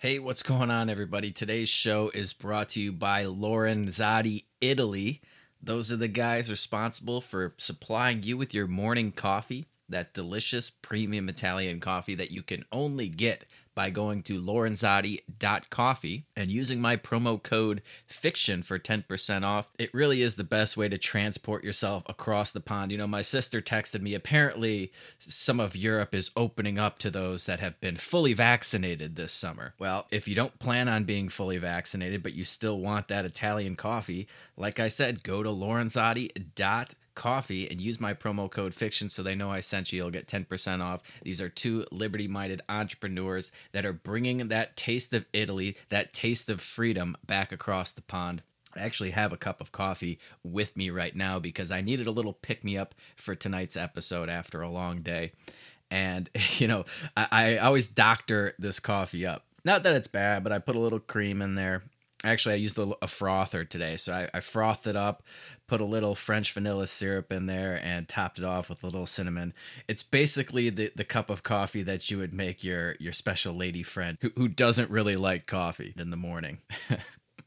Hey, what's going on, everybody? Today's show is brought to you by Lorenzotti Italy. Those are the guys responsible for supplying you with your morning coffee, that delicious premium Italian coffee that you can only get by going to lorenzotti.coffee and using my promo code fiction for 10% off. It really is the best way to transport yourself across the pond. You know, my sister texted me apparently some of Europe is opening up to those that have been fully vaccinated this summer. Well, if you don't plan on being fully vaccinated but you still want that Italian coffee, like I said, go to lorenzotti.coffee coffee and use my promo code fiction so they know I sent you. You'll get 10% off. These are two liberty minded entrepreneurs that are bringing that taste of Italy, that taste of freedom back across the pond. I actually have a cup of coffee with me right now because I needed a little pick me up for tonight's episode after a long day. And, you know, I, I always doctor this coffee up. Not that it's bad, but I put a little cream in there Actually, I used a, a frother today, so I, I, frothed it up, put a little French vanilla syrup in there, and topped it off with a little cinnamon. It's basically the, the cup of coffee that you would make your your special lady friend who, who doesn't really like coffee in the morning.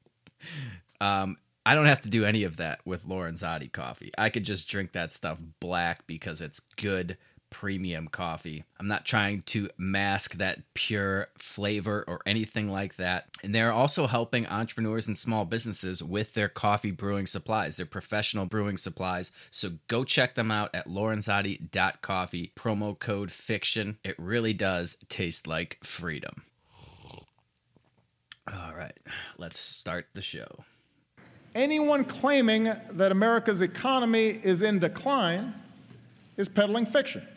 um, I don't have to do any of that with Lorenzotti coffee. I could just drink that stuff black because it's good premium coffee. I'm not trying to mask that pure flavor or anything like that. And they're also helping entrepreneurs and small businesses with their coffee brewing supplies, their professional brewing supplies. So go check them out at lorenzotti.coffee, promo code fiction. It really does taste like freedom. All right, let's start the show. Anyone claiming that America's economy is in decline is peddling fiction.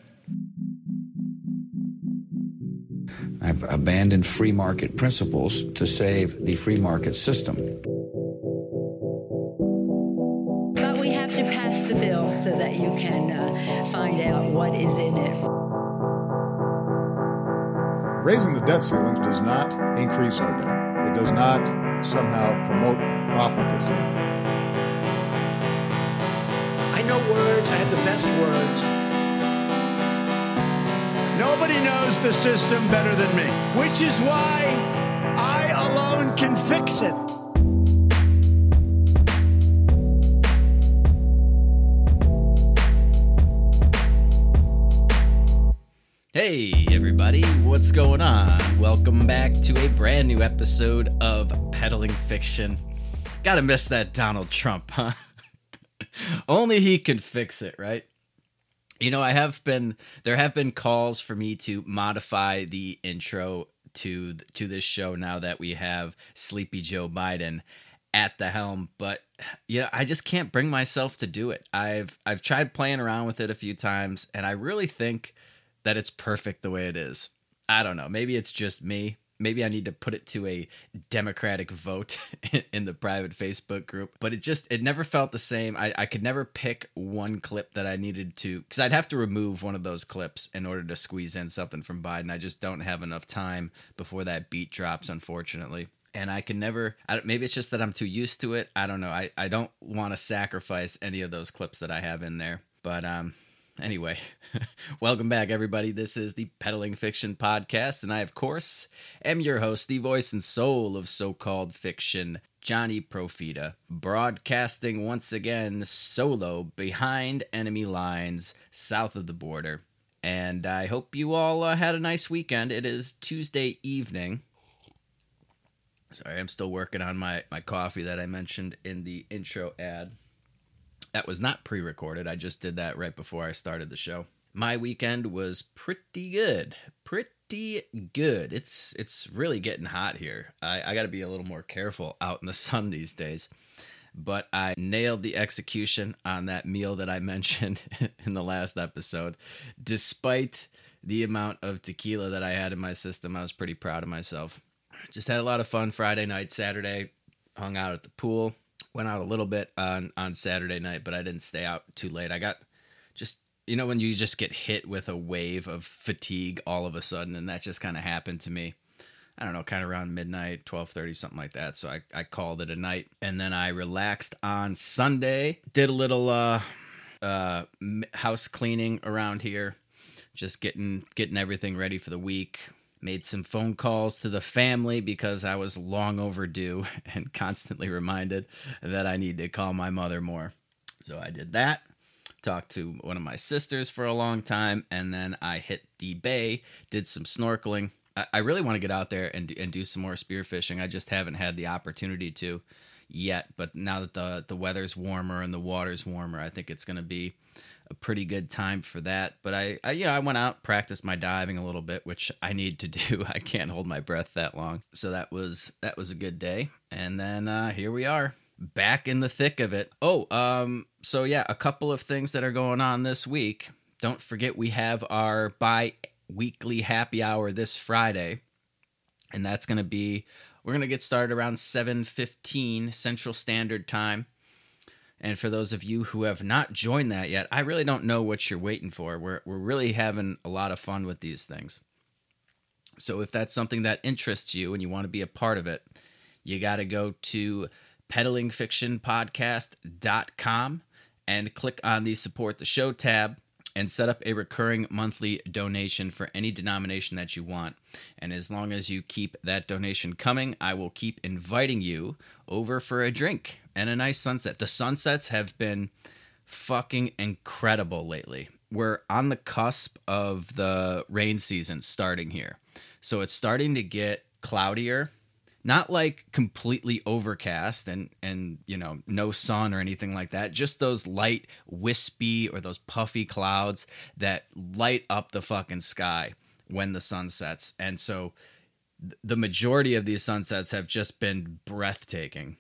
I've abandoned free market principles to save the free market system. But we have to pass the bill so that you can uh, find out what is in it. Raising the debt ceilings does not increase our debt. It does not somehow promote profligacy. I know words, I have the best words. Nobody knows the system better than me, which is why I alone can fix it. Hey, everybody, what's going on? Welcome back to a brand new episode of Peddling Fiction. Gotta miss that Donald Trump, huh? Only he can fix it, right? You know, I have been there have been calls for me to modify the intro to to this show now that we have Sleepy Joe Biden at the helm, but you know, I just can't bring myself to do it. I've I've tried playing around with it a few times and I really think that it's perfect the way it is. I don't know, maybe it's just me, maybe I need to put it to a democratic vote in the private Facebook group. But it just it never felt the same. I, I could never pick one clip that I needed to because I'd have to remove one of those clips in order to squeeze in something from Biden. I just don't have enough time before that beat drops, unfortunately. And I can never. I, maybe it's just that I'm too used to it. I don't know. I, I don't want to sacrifice any of those clips that I have in there. But um, Anyway, welcome back, everybody. This is the Peddling Fiction Podcast, and I, of course, am your host, the voice and soul of so called fiction, Johnny Profita, broadcasting once again solo behind enemy lines south of the border. And I hope you all uh, had a nice weekend. It is Tuesday evening. Sorry, I'm still working on my, my coffee that I mentioned in the intro ad. That was not pre recorded. I just did that right before I started the show. My weekend was pretty good. Pretty good. It's it's really getting hot here. I, I gotta be a little more careful out in the sun these days. But I nailed the execution on that meal that I mentioned in the last episode. Despite the amount of tequila that I had in my system, I was pretty proud of myself. Just had a lot of fun Friday night, Saturday, hung out at the pool went out a little bit on on Saturday night, but I didn't stay out too late. I got just you know when you just get hit with a wave of fatigue all of a sudden, and that just kind of happened to me. I don't know, kind of around midnight, twelve thirty, something like that. So I I called it a night, and then I relaxed on Sunday. Did a little uh uh house cleaning around here, just getting getting everything ready for the week made some phone calls to the family because I was long overdue and constantly reminded that I need to call my mother more. So I did that. Talked to one of my sisters for a long time, and then I hit the bay, did some snorkeling. I, really want to get out there and and do some more spearfishing. I just haven't had the opportunity to yet. But now that the the weather's warmer and the water's warmer, I think it's going to be a pretty good time for that. But I, I yeah, I went out practiced my diving a little bit, which I need to do. I can't hold my breath that long, so that was that was a good day. And then uh, here we are, back in the thick of it. Oh, um, so yeah, a couple of things that are going on this week. Don't forget we have our bi weekly happy hour this Friday, and that's going to be we're going to get started around 7:15 Central Standard Time. And for those of you who have not joined that yet, I really don't know what you're waiting for. We're we're really having a lot of fun with these things. So if that's something that interests you and you want to be a part of it, you got to go to peddlingfictionpodcast.com and click on the support the show tab and set up a recurring monthly donation for any denomination that you want. And as long as you keep that donation coming, I will keep inviting you over for a drink and a nice sunset. The sunsets have been fucking incredible lately. We're on the cusp of the rain season starting here. So it's starting to get cloudier not like completely overcast and and you know no sun or anything like that just those light wispy or those puffy clouds that light up the fucking sky when the sun sets and so the majority of these sunsets have just been breathtaking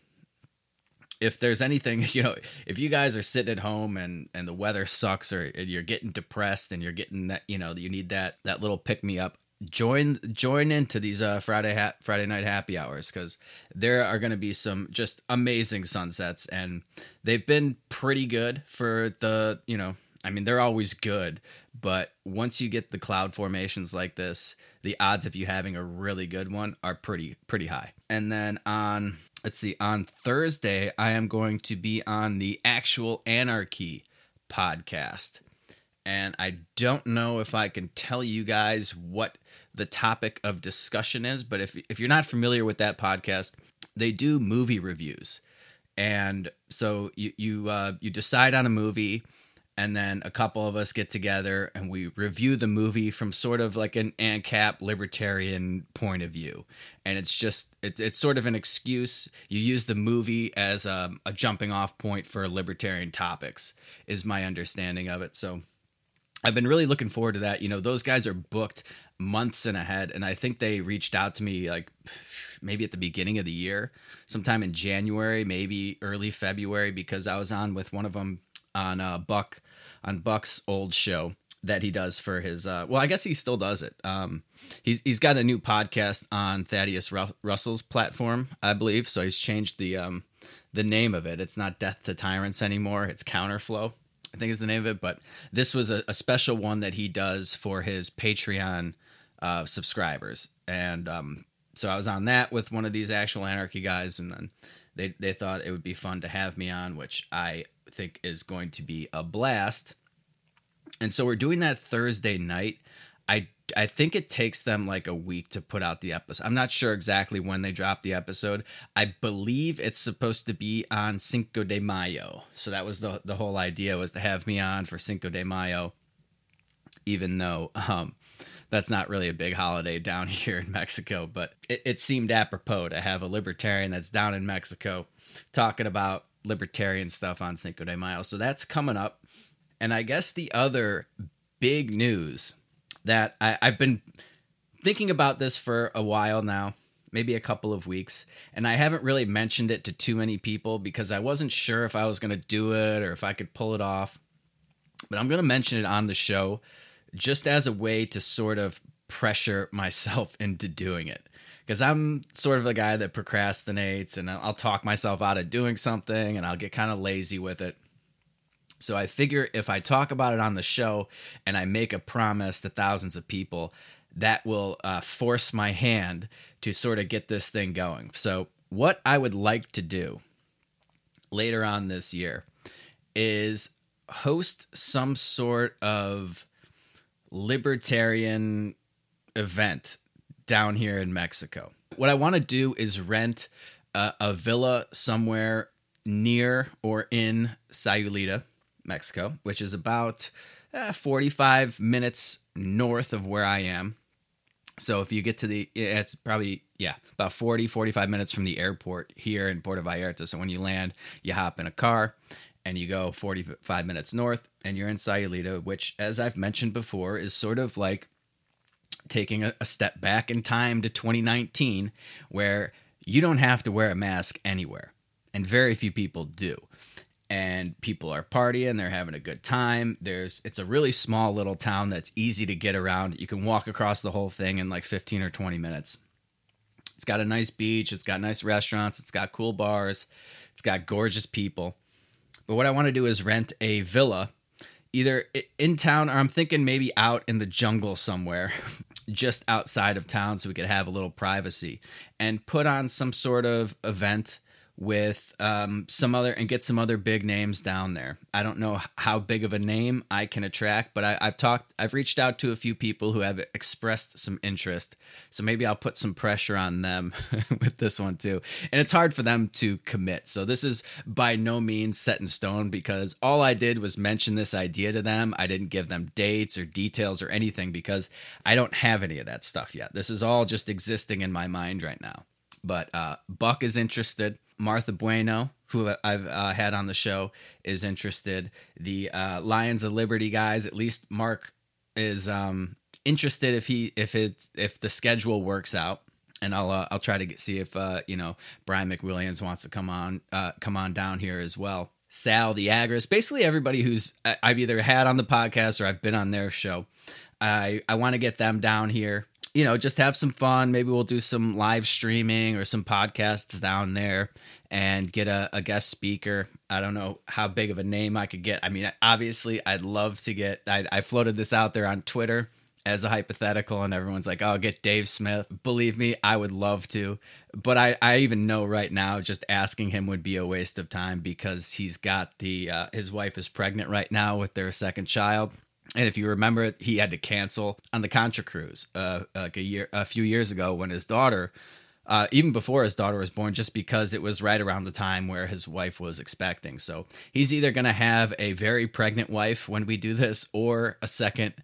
if there's anything you know if you guys are sitting at home and and the weather sucks or you're getting depressed and you're getting that you know you need that that little pick me up join join into these uh, Friday ha- Friday night happy hours. Because there are going to be some just amazing sunsets and they've been pretty good for the you know I mean they're always good but once you get the cloud formations like this the odds of you having a really good one are pretty pretty high. And then on let's see on Thursday I am going to be on the actual anarchy podcast and I don't know if I can tell you guys what the topic of discussion is, but if if you're not familiar with that podcast, they do movie reviews, and so you you uh, you decide on a movie. And then a couple of us get together and we review the movie from sort of like an ANCAP libertarian point of view. And it's just, it's, it's sort of an excuse. You use the movie as a, a jumping off point for libertarian topics, is my understanding of it. So I've been really looking forward to that. You know, those guys are booked months and ahead and i think they reached out to me like maybe at the beginning of the year sometime in january maybe early february because i was on with one of them on uh, buck on buck's old show that he does for his uh, well i guess he still does it. Um, he's, he's got a new podcast on thaddeus Ru- russell's platform i believe. So he's changed the um, the name of it. It's not death to tyrants anymore. It's counterflow I think is the name of it. But this was a, a, special one that he does for his Patreon uh, subscribers, and um, so I was on that with one of these actual anarchy guys, and then they they thought it would be fun to have me on, which I think is going to be a blast. And so we're doing that Thursday night. I I think it takes them like a week to put out the episode. I'm not sure exactly when they drop the episode. I believe it's supposed to be on Cinco de Mayo. So that was the the whole idea was to have me on for Cinco de Mayo, even though um, that's not really a big holiday down here in Mexico, but it, it seemed apropos to have a libertarian that's down in Mexico talking about libertarian stuff on Cinco de Mayo. So that's coming up. And I guess the other big news that I, I've been thinking about this for a while now, maybe a couple of weeks, and I haven't really mentioned it to too many people because I wasn't sure if I was going to do it or if I could pull it off. But I'm going to mention it on the show just as a way to sort of pressure myself into doing it. Because I'm sort of a guy that procrastinates and I'll talk myself out of doing something and I'll get kind of lazy with it. So I figure if I talk about it on the show and I make a promise to thousands of people, that will uh, force my hand to sort of get this thing going. So, what I would like to do later on this year is host some sort of libertarian event down here in Mexico. What I want to do is rent a, a villa somewhere near or in Sayulita, Mexico, which is about uh, 45 minutes north of where I am. So if you get to the, it's probably, yeah, about 40, 45 minutes from the airport here in Puerto Vallarta. So when you land, you hop in a car and you go 45 minutes north and you're in Sayulita, which, as I've mentioned before, is sort of like taking a, a step back in time to 2019, where you don't have to wear a mask anywhere. And very few people do. And people are partying they're having a good time. There's it's a really small little town that's easy to get around. You can walk across the whole thing in like 15 or 20 minutes. It's got a nice beach it's got nice restaurants it's got cool bars it's got gorgeous people. But what i want to do is rent a villa either in town or i'm thinking maybe out in the jungle somewhere just outside of town so we could have a little privacy and put on some sort of event with um, some other and get some other big names down there. I don't know how big of a name I can attract, but I, have talked, I've reached out to a few people who have expressed some interest. So maybe I'll put some pressure on them with this one too. And it's hard for them to commit. So this is by no means set in stone because all I did was mention this idea to them. I didn't give them dates or details or anything because I don't have any of that stuff yet. This is all just existing in my mind right now. But uh, Buck is interested. Martha Bueno, who I've uh, had on the show, is interested. The uh, Lions of Liberty guys, at least Mark is um, interested if he if it's if the schedule works out. And I'll uh, I'll try to get, see if uh, you know Brian McWilliams wants to come on uh, come on down here as well. Sal the Agorist, basically everybody who's I've either had on the podcast or I've been on their show. I I want to get them down here you know, just have some fun. Maybe we'll do some live streaming or some podcasts down there and get a, a, guest speaker. I don't know how big of a name I could get. I mean, obviously, I'd love to get, I, I floated this out there on Twitter as a hypothetical, and everyone's like, oh, get Dave Smith. Believe me, I would love to. But I, I even know right now, just asking him would be a waste of time because he's got the, uh, his wife is pregnant right now with their second child and if you remember, he had to cancel on the Contra cruise uh, like a year, a few years ago, when his daughter, uh, even before his daughter was born, just because it was right around the time where his wife was expecting. So he's either going to have a very pregnant wife when we do this, or a second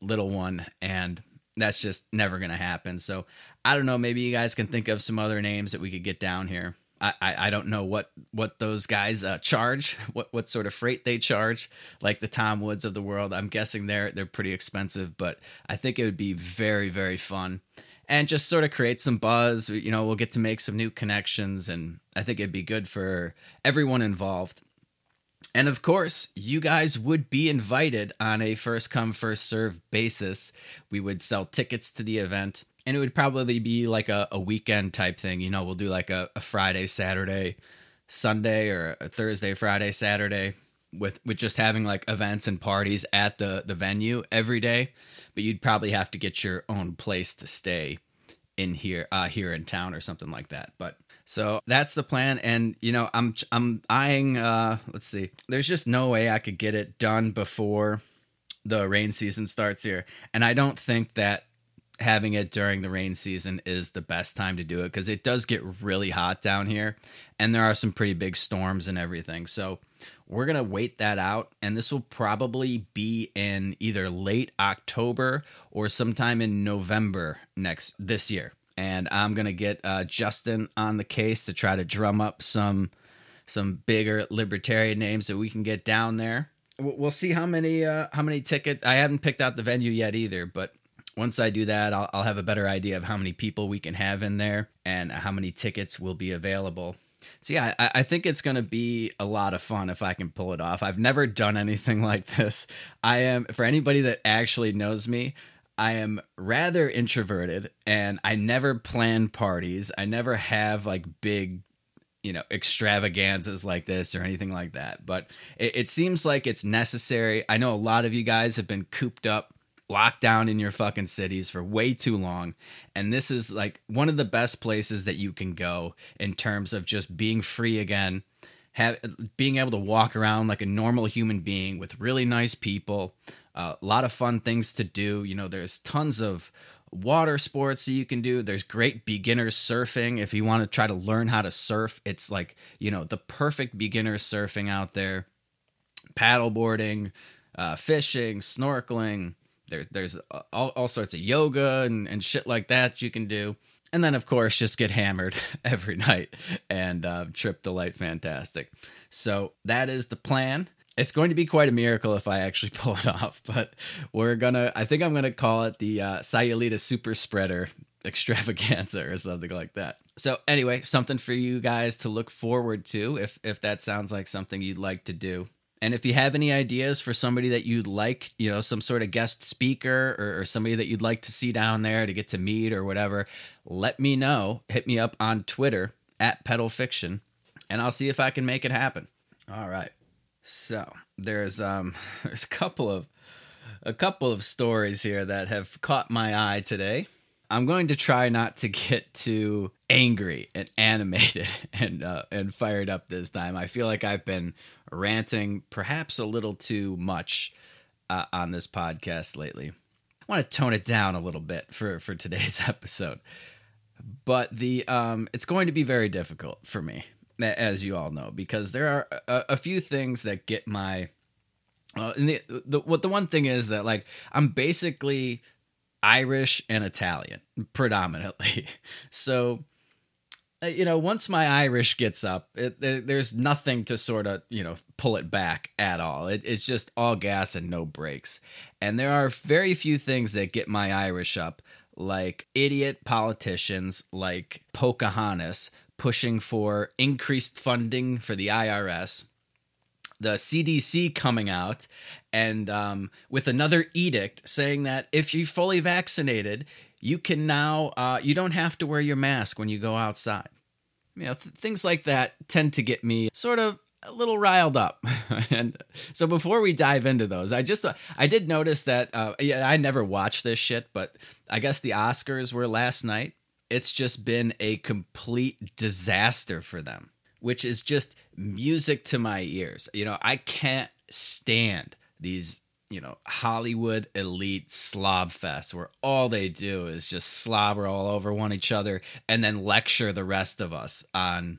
little one, and that's just never going to happen. So I don't know. Maybe you guys can think of some other names that we could get down here. I, I don't know what what those guys uh, charge, what what sort of freight they charge, like the Tom Woods of the world. I'm guessing they're they're pretty expensive, but I think it would be very very fun, and just sort of create some buzz. You know, we'll get to make some new connections, and I think it'd be good for everyone involved. And of course, you guys would be invited on a first come first serve basis. We would sell tickets to the event and it would probably be like a, a weekend type thing. You know, we'll do like a, a Friday, Saturday, Sunday, or a Thursday, Friday, Saturday with with just having like events and parties at the the venue every day. But you'd probably have to get your own place to stay in here uh here in town or something like that. But so that's the plan and you know I'm I'm eyeing uh let's see. There's just no way I could get it done before the rain season starts here. And I don't think that having it during the rain season is the best time to do it because it does get really hot down here and there are some pretty big storms and everything. So we're going to wait that out and this will probably be in either late October or sometime in November next this year. And I'm going to get uh, Justin on the case to try to drum up some some bigger libertarian names that we can get down there. We'll see how many uh, how many tickets. I haven't picked out the venue yet either, but once I do that, I'll, I'll have a better idea of how many people we can have in there and how many tickets will be available. So yeah, I, I think it's going to be a lot of fun if I can pull it off. I've never done anything like this. I am for anybody that actually knows me. I am rather introverted and I never plan parties. I never have like big, you know, extravaganzas like this or anything like that. But it, it seems like it's necessary. I know a lot of you guys have been cooped up locked down in your fucking cities for way too long. And this is like one of the best places that you can go in terms of just being free again, have being able to walk around like a normal human being with really nice people, uh, a lot of fun things to do. You know, there's tons of water sports that you can do. There's great beginner surfing if you want to try to learn how to surf. It's like, you know, the perfect beginner surfing out there. Paddleboarding, uh, fishing, snorkeling. There's there's all, all sorts of yoga and, and shit like that you can do. And then, of course, just get hammered every night and uh, trip the light fantastic. So that is the plan. It's going to be quite a miracle if I actually pull it off, but we're gonna. I think I'm gonna call it the uh, Sayulita Super Spreader Extravaganza or something like that. So anyway, something for you guys to look forward to if if that sounds like something you'd like to do. And if you have any ideas for somebody that you'd like, you know, some sort of guest speaker or, or, somebody that you'd like to see down there to get to meet or whatever, let me know. Hit me up on Twitter at Pedal Fiction, and I'll see if I can make it happen. All right. So there's um there's a couple of a couple of stories here that have caught my eye today. I'm going to try not to get too angry and animated and uh, and fired up this time. I feel like I've been ranting perhaps a little too much uh, on this podcast lately. I want to tone it down a little bit for for today's episode, but the um, it's going to be very difficult for me, as you all know, because there are a, a few things that get my. And the, the what the one thing is that like I'm basically Irish and Italian predominantly, so you know, once my Irish gets up, it, it, there's nothing to sort of, you know, pull it back at all. It, it's just all gas and no brakes. And there are very few things that get my Irish up, like idiot politicians like Pocahontas pushing for increased funding for the IRS, the CDC coming out and um, with another edict saying that if you're fully vaccinated, you can now uh, you don't have to wear your mask when you go outside you know th- things like that tend to get me sort of a little riled up. And so before we dive into those i just uh, i did notice that uh, yeah, i never watched this shit but i guess the oscars were last night. It's just been a complete disaster for them which is just music to my ears. You know i can't stand these you know Hollywood elite slob fest where all they do is just slobber all over one each other and then lecture the rest of us on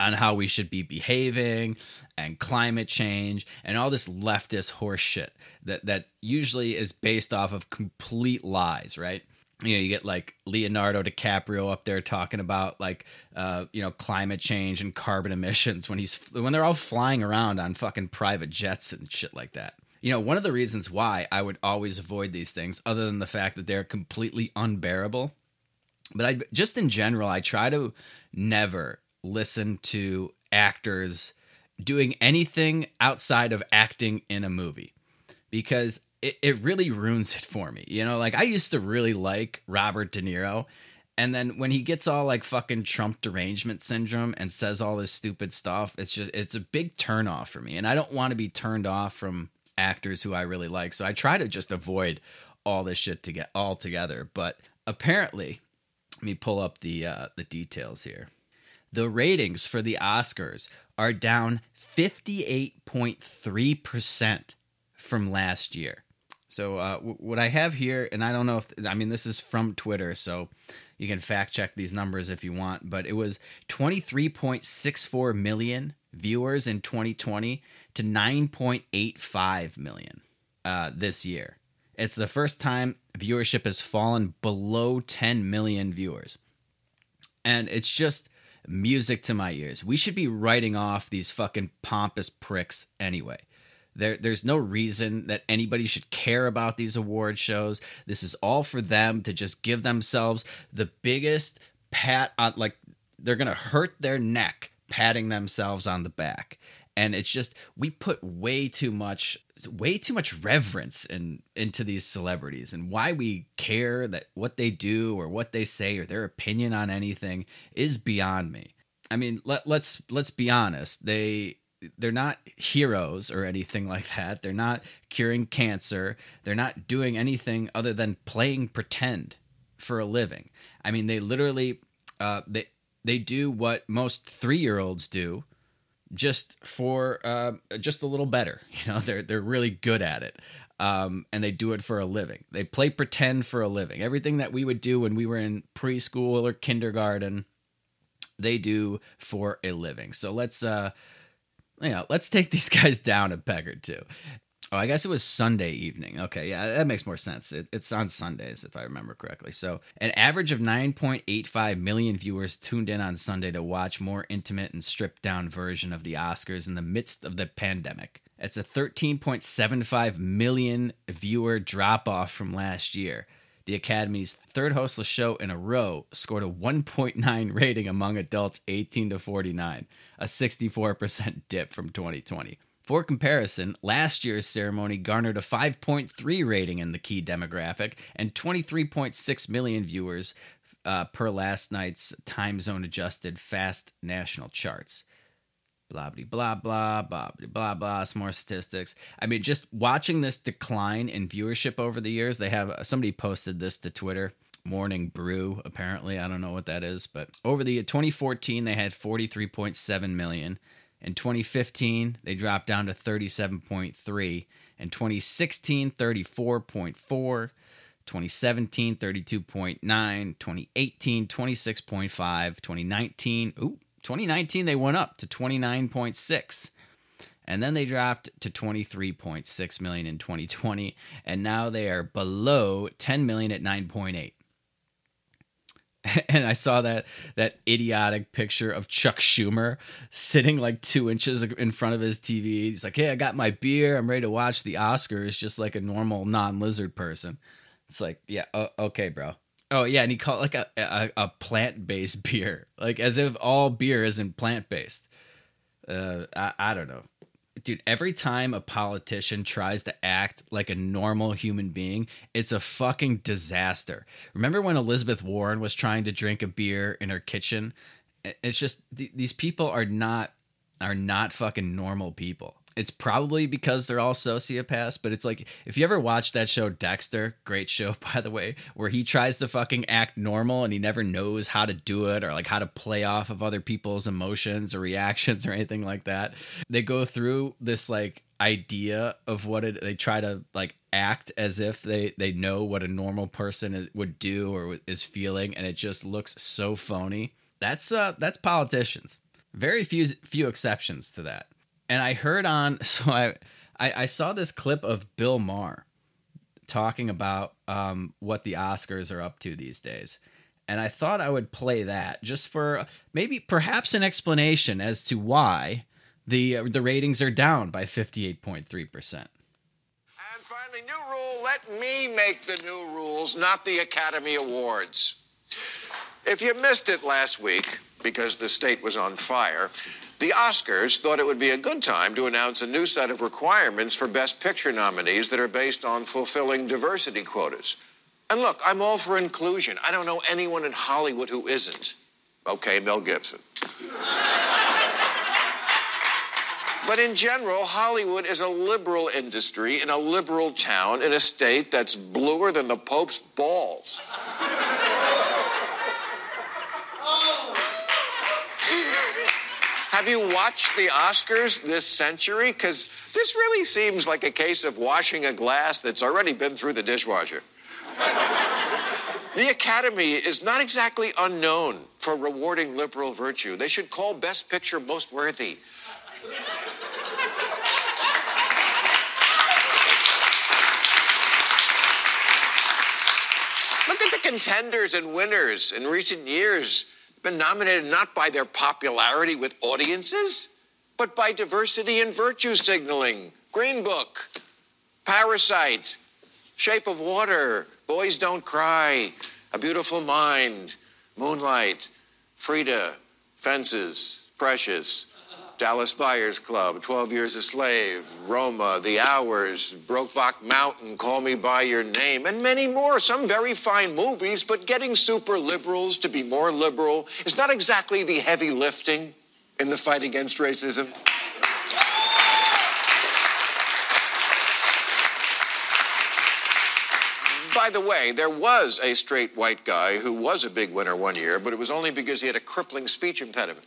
on how we should be behaving and climate change and all this leftist horseshit that that usually is based off of complete lies, right? You know, you get like Leonardo DiCaprio up there talking about like uh, you know, climate change and carbon emissions when he's when they're all flying around on fucking private jets and shit like that you know, one of the reasons why I would always avoid these things, other than the fact that they're completely unbearable, but I just in general, I try to never listen to actors doing anything outside of acting in a movie because it, it really ruins it for me. You know, like I used to really like Robert De Niro. And then when he gets all like fucking Trump derangement syndrome and says all this stupid stuff, it's just it's a big turnoff for me. And I don't want to be turned off from actors who I really like. So I try to just avoid all this shit to get all together. But apparently, let me pull up the uh, the details here. The ratings for the Oscars are down 58.3% from last year. So uh, w- what I have here, and I don't know if I mean this is from Twitter, so you can fact check these numbers if you want. But it was 23.64 million viewers in 2020 to 9.85 million uh, this year. It's the first time viewership has fallen below 10 million viewers. And it's just music to my ears. We should be writing off these fucking pompous pricks anyway. There, there's no reason that anybody should care about these award shows. This is all for them to just give themselves the biggest pat on, like they're gonna hurt their neck patting themselves on the back and it's just we put way too much way too much reverence in into these celebrities and why we care that what they do or what they say or their opinion on anything is beyond me. I mean let, let's let's be honest. They they're not heroes or anything like that. They're not curing cancer. They're not doing anything other than playing pretend for a living. I mean they literally uh they they do what most 3-year-olds do just for uh, just a little better. You know, they're they're really good at it. um, and they do it for a living. They play pretend for a living. Everything that we would do when we were in preschool or kindergarten, they do for a living. So let's uh, you know, let's take these guys down a peg or two. Oh, I guess it was Sunday evening. Okay, yeah, that makes more sense. It, it's on Sundays, if I remember correctly. So, an average of 9.85 million viewers tuned in on Sunday to watch more intimate and stripped down version of the Oscars in the midst of the pandemic. It's a 13.75 million viewer drop off from last year. The Academy's third hostless show in a row scored a 1.9 rating among adults 18 to 49, a 64% dip from 2020. For comparison, last year's ceremony garnered a 5.3 rating in the key demographic and 23.6 million viewers uh, per last night's time zone adjusted fast national charts. Blah blah blah blah blah blah blah. Some more statistics. I mean, just watching this decline in viewership over the years. They have somebody posted this to Twitter. Morning Brew, apparently. I don't know what that is, but over the 2014, they had 43.7 million. In 2015, they dropped down to 37.3. In 2016, 34.4. 2017, 32.9. 2018, 26.5. 2019, ooh, 2019 they went up to 29.6. And then they dropped to 23.6 million in 2020, and now they are below 10 million at 9.8. and I saw that that idiotic picture of Chuck Schumer sitting like two inches in front of his TV. He's like, "Hey, I got my beer. I'm ready to watch the Oscars, just like a normal non-lizard person." It's like, yeah, okay, bro. Oh yeah, and he called like a a, a plant-based beer, like as if all beer isn't plant-based. Uh, I I don't know dude, every time a politician tries to act like a normal human being, it's a fucking disaster. Remember when Elizabeth Warren was trying to drink a beer in her kitchen? It's just th- these people are not are not fucking normal people. It's probably because they're all sociopaths, but it's like if you ever watch that show Dexter, great show by the way, where he tries to fucking act normal and he never knows how to do it or like how to play off of other people's emotions or reactions or anything like that. They go through this like idea of what it they try to like act as if they they know what a normal person would do or is feeling and it just looks so phony. That's uh that's politicians. Very few few exceptions to that and I heard on so I, I, I saw this clip of Bill Maher talking about um, what the Oscars are up to these days, and I thought I would play that just for maybe perhaps an explanation as to why the uh, the ratings are down by fifty eight point three percent. And finally, new rule: let me make the new rules, not the Academy Awards. If you missed it last week because the state was on fire. The Oscars thought it would be a good time to announce a new set of requirements for Best Picture nominees that are based on fulfilling diversity quotas. And look, I'm all for inclusion. I don't know anyone in Hollywood who isn't. Okay, Mel Gibson. But in general, Hollywood is a liberal industry in a liberal town in a state that's bluer than the Pope's balls. Have you watched the Oscars this century? Because this really seems like a case of washing a glass that's already been through the dishwasher. the Academy is not exactly unknown for rewarding liberal virtue. They should call Best Picture most worthy. Look at the contenders and winners in recent years been nominated not by their popularity with audiences, but by diversity and virtue signaling. Green Book, Parasite, Shape of Water, Boys Don't Cry, A Beautiful Mind, Moonlight, Frida, Fences, Precious, Dallas Buyers Club, 12 Years a Slave, Roma, The Hours, Brokeback Mountain, Call Me By Your Name, and many more. Some very fine movies, but getting super liberals to be more liberal is not exactly the heavy lifting in the fight against racism. By the way, there was a straight white guy who was a big winner one year, but it was only because he had a crippling speech impediment.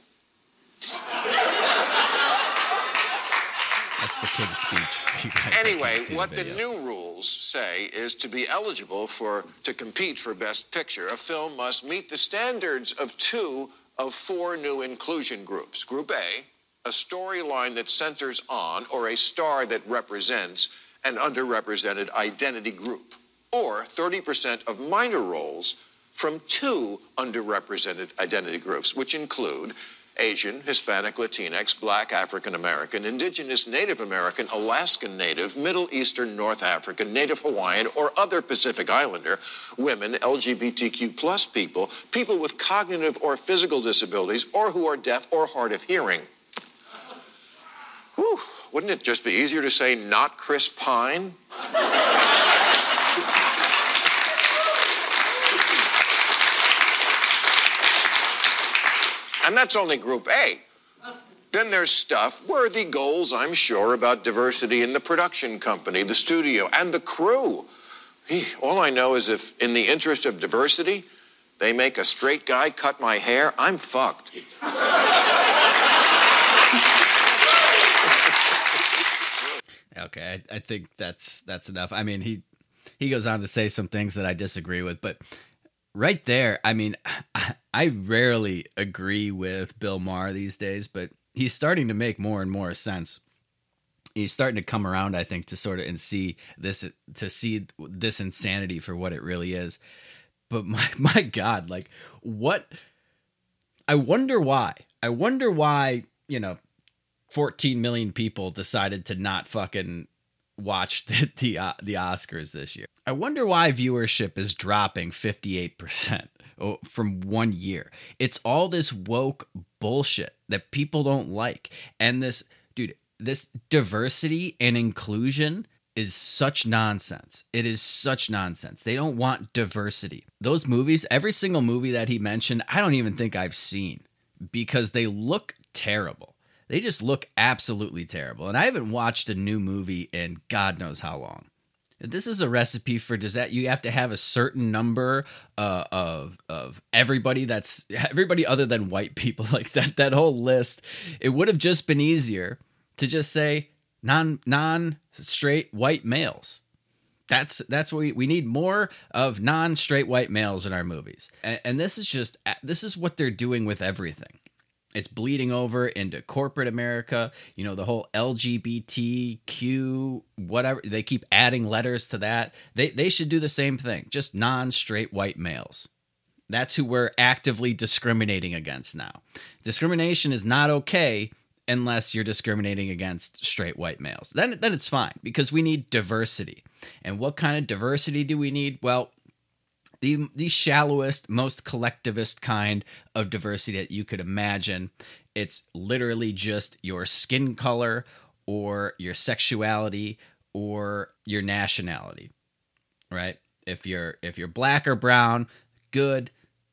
The King's Speech. You guys that Anyway, what the video. new rules say is to be eligible for to compete for Best Picture, a film must meet the standards of two of four new inclusion groups. Group A, a storyline that centers on or a star that represents an underrepresented identity group, or 30% of minor roles from two underrepresented identity groups, which include Asian, Hispanic, Latinx, Black, African American, Indigenous, Native American, Alaskan Native, Middle Eastern, North African, Native Hawaiian, or other Pacific Islander, women, LGBTQ plus people, people with cognitive or physical disabilities, or who are deaf or hard of hearing. Whew, wouldn't it just be easier to say not Chris Pine? And that's only Group A. Then there's stuff, worthy goals, I'm sure, about diversity in the production company, the studio, and the crew. All I know is if, in the interest of diversity, they make a straight guy cut my hair, I'm fucked. Okay, I, I think that's that's enough. I mean, he he goes on to say some things that I disagree with, but right there, I mean, I rarely agree with Bill Maher these days, but he's starting to make more and more sense. He's starting to come around, I think, to sort of and see this to see this insanity for what it really is. But my my God, like what? I wonder why. I wonder why. You know, 14 million people decided to not fucking watch the the, uh, the Oscars this year. I wonder why viewership is dropping 58% from one year. It's all this woke bullshit that people don't like. And this dude, this diversity and inclusion is such nonsense. It is such nonsense. They don't want diversity. Those movies, every single movie that he mentioned, I don't even think I've seen because they look terrible. They just look absolutely terrible. And I haven't watched a new movie in God knows how long. This is a recipe for does that you have to have a certain number uh, of of everybody that's everybody other than white people like that that whole list. It would have just been easier to just say non non straight white males. That's that's what we, we need more of non straight white males in our movies. And, and this is just this is what they're doing with everything it's bleeding over into corporate America. You know, the whole LGBTQ, whatever. They keep adding letters to that. They they should do the same thing. Just non-straight white males. That's who we're actively discriminating against now. Discrimination is not okay unless you're discriminating against straight white males. Then then it's fine because we need diversity. And what kind of diversity do we need? Well, the the shallowest, most collectivist kind of diversity that you could imagine. It's literally just your skin color or your sexuality or your nationality. Right? If you're if you're black or brown, good.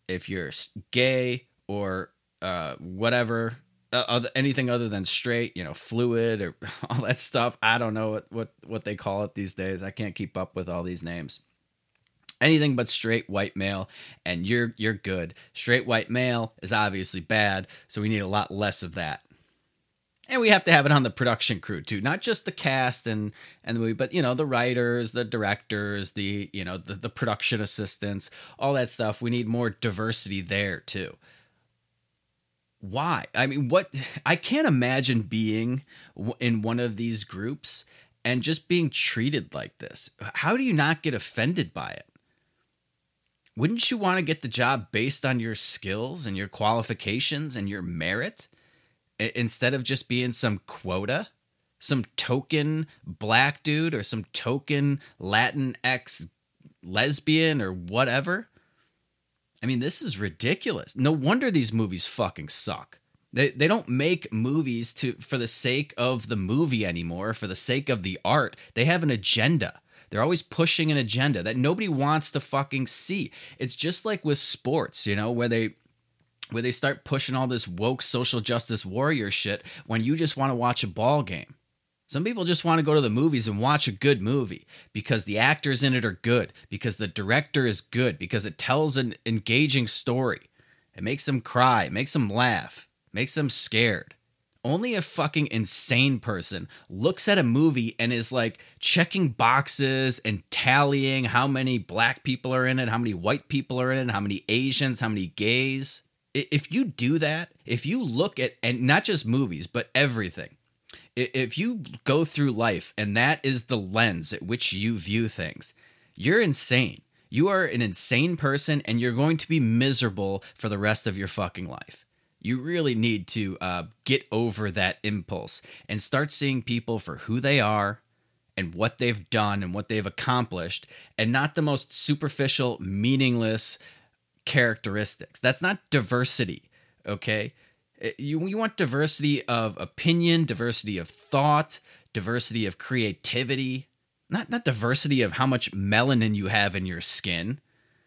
If you're gay or uh, whatever, uh, other, anything other than straight, you know, fluid or all that stuff. I don't know what, what what they call it these days. I can't keep up with all these names anything but straight white male and you're you're good. Straight white male is obviously bad so we need a lot less of that. And we have to have it on the production crew too not just the cast and and the movie but you know the writers the directors the you know the, the production assistants all that stuff. We need more diversity there too. Why? I mean what i can't imagine being in one of these groups and just being treated like this. How do you not get offended by it wouldn't you want to get the job based on your skills and your qualifications and your merit instead of just being some quota some token black dude or some token latin x lesbian or whatever? I mean this is ridiculous. No wonder these movies fucking suck. They, they don't make movies to for the sake of the movie anymore for the sake of the art. They have an agenda they're always pushing an agenda that nobody wants to fucking see. It's just like with sports, you know, where they where they start pushing all this woke social justice warrior shit when you just want to watch a ball game. Some people just want to go to the movies and watch a good movie because the actors in it are good, because the director is good, because it tells an engaging story. It makes them cry, it makes them laugh, makes them scared. Only a fucking insane person looks at a movie and is like checking boxes and tallying how many black people are in it, how many white people are in it, how many Asians, how many gays. If you do that, if you look at, and not just movies, but everything, if you go through life and that is the lens at which you view things, you're insane. You are an insane person and you're going to be miserable for the rest of your fucking life. You really need to uh, get over that impulse and start seeing people for who they are and what they've done and what they've accomplished and not the most superficial, meaningless characteristics. That's not diversity, okay? Eh, you, you want diversity of opinion, diversity of thought, diversity of creativity, not, not diversity of how much melanin you have in your skin,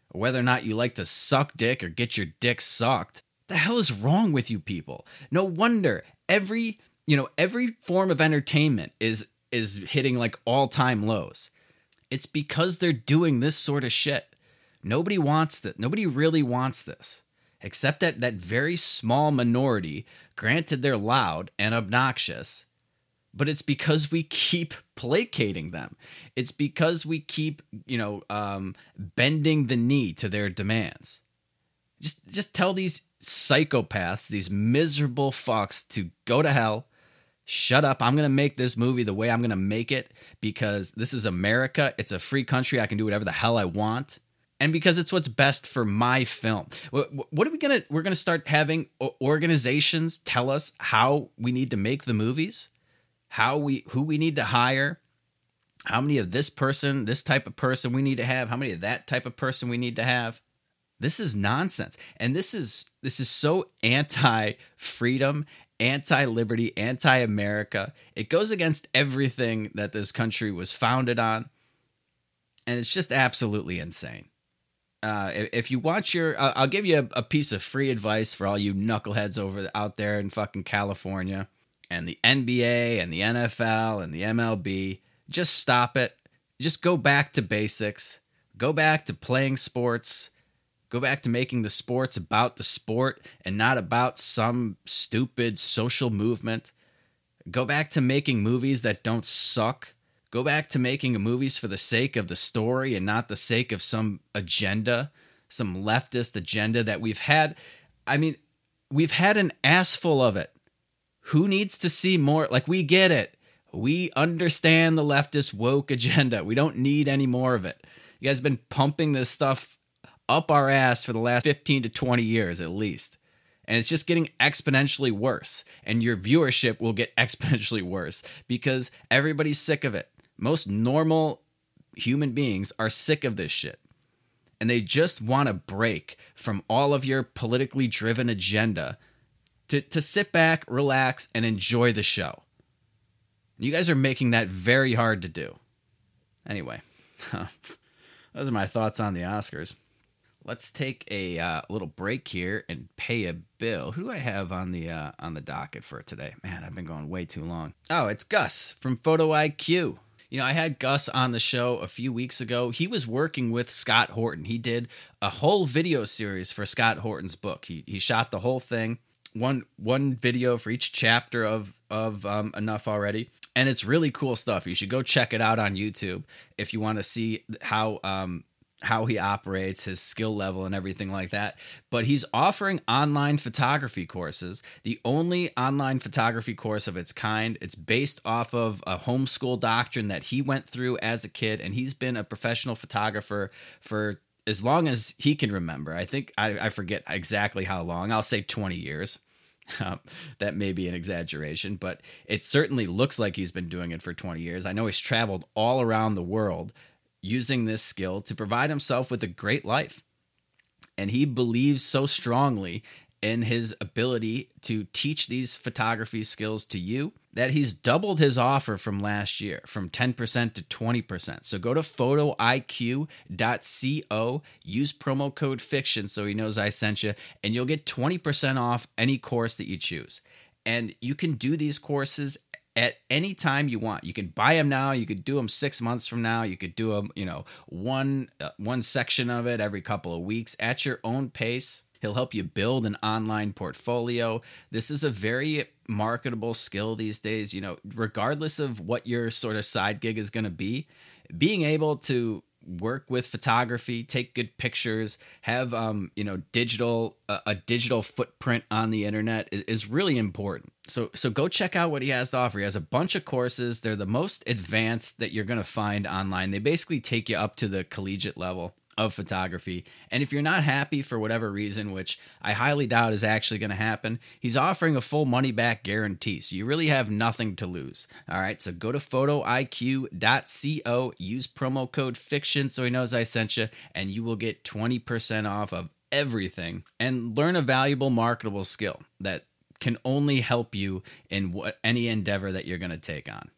or whether or not you like to suck dick or get your dick sucked the hell is wrong with you people? No wonder every, you know, every form of entertainment is is hitting like all-time lows. It's because they're doing this sort of shit. Nobody wants that. Nobody really wants this. Except that that very small minority, granted they're loud and obnoxious, but it's because we keep placating them. It's because we keep, you know, um, bending the knee to their demands. Just just tell these psychopaths, these miserable fucks to go to hell. Shut up. I'm going to make this movie the way I'm going to make it because this is America. It's a free country. I can do whatever the hell I want. And because it's what's best for my film. What are we going to we're going to start having organizations tell us how we need to make the movies? How we who we need to hire? How many of this person, this type of person we need to have? How many of that type of person we need to have? This is nonsense. And this is this is so anti-freedom, anti-liberty, anti-America. It goes against everything that this country was founded on. And it's just absolutely insane. Uh, if you watch your, I'll give you a, a, piece of free advice for all you knuckleheads over out there in fucking California and the NBA and the NFL and the MLB. Just stop it. Just go back to basics. Go back to playing sports Go back to making the sports about the sport and not about some stupid social movement. Go back to making movies that don't suck. Go back to making movies for the sake of the story and not the sake of some agenda, some leftist agenda that we've had. I mean, we've had an ass full of it. Who needs to see more? Like, we get it. We understand the leftist woke agenda. We don't need any more of it. You guys have been pumping this stuff up our ass for the last 15 to 20 years at least. And it's just getting exponentially worse. And your viewership will get exponentially worse because everybody's sick of it. Most normal human beings are sick of this shit. And they just want to break from all of your politically driven agenda to, to sit back, relax, and enjoy the show. You guys are making that very hard to do. Anyway, those are my thoughts on the Oscars. Let's take a uh, little break here and pay a bill. Who do I have on the uh, on the docket for today? Man, I've been going way too long. Oh, it's Gus from Photo IQ. You know, I had Gus on the show a few weeks ago. He was working with Scott Horton. He did a whole video series for Scott Horton's book. He he shot the whole thing, one one video for each chapter of of um, Enough Already, and it's really cool stuff. You should go check it out on YouTube if you want to see how um, how he operates, his skill level, and everything like that. But he's offering online photography courses, the only online photography course of its kind. It's based off of a homeschool doctrine that he went through as a kid, and he's been a professional photographer for as long as he can remember. I think I, I forget exactly how long. I'll say 20 years. Um, that may be an exaggeration, but it certainly looks like he's been doing it for 20 years. I know he's traveled all around the world using this skill to provide himself with a great life. And he believes so strongly in his ability to teach these photography skills to you that he's doubled his offer from last year from 10% to 20%. So go to photoiq.co, use promo code fiction so he knows I sent you, and you'll get 20% off any course that you choose. And you can do these courses at any time you want. You can buy them now. You could do them six months from now. You could do them, you know, one uh, one section of it every couple of weeks at your own pace. He'll help you build an online portfolio. This is a very marketable skill these days. You know, regardless of what your sort of side gig is going to be, being able to work with photography, take good pictures, have um, you know digital uh, a digital footprint on the internet is, is really important. So so go check out what he has to offer. He has a bunch of courses. They're the most advanced that you're going to find online. They basically take you up to the collegiate level of photography. And if you're not happy for whatever reason, which I highly doubt is actually going to happen, he's offering a full money back guarantee. So you really have nothing to lose. All right. So go to photoiq.co, use promo code fiction so he knows I sent you, and you will get 20% off of everything and learn a valuable marketable skill that can only help you in what any endeavor that you're going to take on.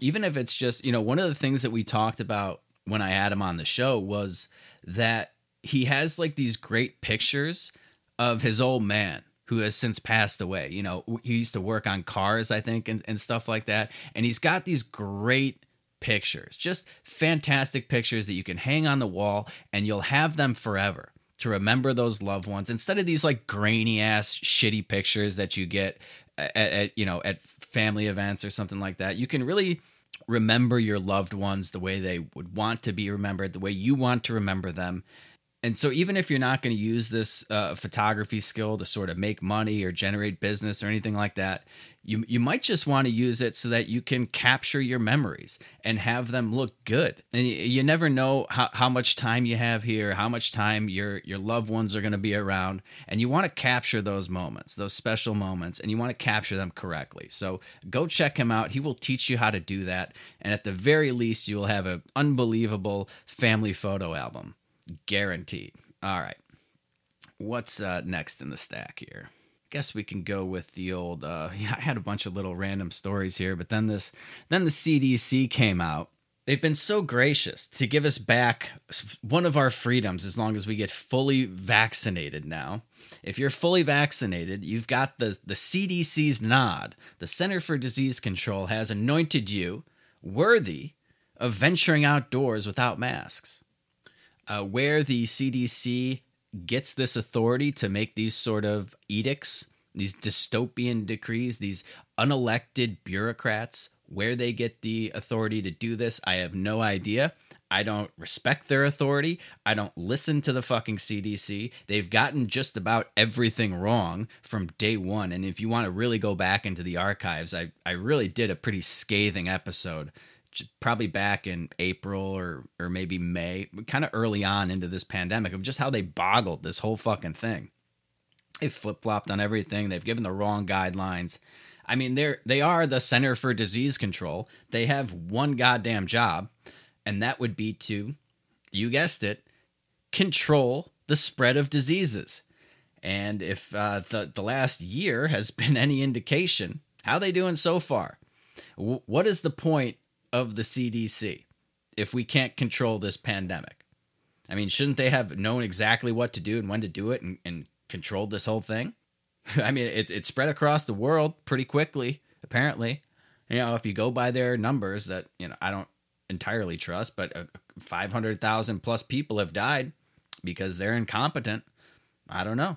Even if it's just, you know, one of the things that we talked about when I had him on the show was that he has like these great pictures of his old man who has since passed away. You know, he used to work on cars, I think, and, and stuff like that. And he's got these great pictures, just fantastic pictures that you can hang on the wall and you'll have them forever to remember those loved ones instead of these like grainy ass shitty pictures that you get at, at you know at family events or something like that. You can really remember your loved ones the way they would want to be remembered, the way you want to remember them. And so, even if you're not going to use this uh, photography skill to sort of make money or generate business or anything like that, you you might just want to use it so that you can capture your memories and have them look good. And you, you never know how, how much time you have here, how much time your your loved ones are going to be around, and you want to capture those moments, those special moments, and you want to capture them correctly. So go check him out. He will teach you how to do that, and at the very least, you will have an unbelievable family photo album, guaranteed. All right, what's uh, next in the stack here? Guess we can go with the old uh yeah, I had a bunch of little random stories here, but then this then the CDC came out. They've been so gracious to give us back one of our freedoms as long as we get fully vaccinated now. If you're fully vaccinated, you've got the the CDC's nod. The Center for Disease Control has anointed you worthy of venturing outdoors without masks. Uh, where the CDC gets this authority to make these sort of edicts, these dystopian decrees, these unelected bureaucrats, where they get the authority to do this, I have no idea. I don't respect their authority. I don't listen to the fucking CDC. They've gotten just about everything wrong from day one. And if you want to really go back into the archives, I, I really did a pretty scathing episode probably back in April or or maybe May, kind of early on into this pandemic of just how they boggled this whole fucking thing. They flip flopped on everything. They've given the wrong guidelines. I mean, they're they are the Center for Disease Control. They have one goddamn job, and that would be to, you guessed it, control the spread of diseases. And if uh, the the last year has been any indication, how they doing so far? W- what is the point of the CDC if we can't control this pandemic? I mean, shouldn't they have known exactly what to do and when to do it and, and controlled this whole thing? I mean, it, it spread across the world pretty quickly, apparently. You know, if you go by their numbers that, you know, I don't entirely trust, but uh, 500,000 plus people have died because they're incompetent. I don't know.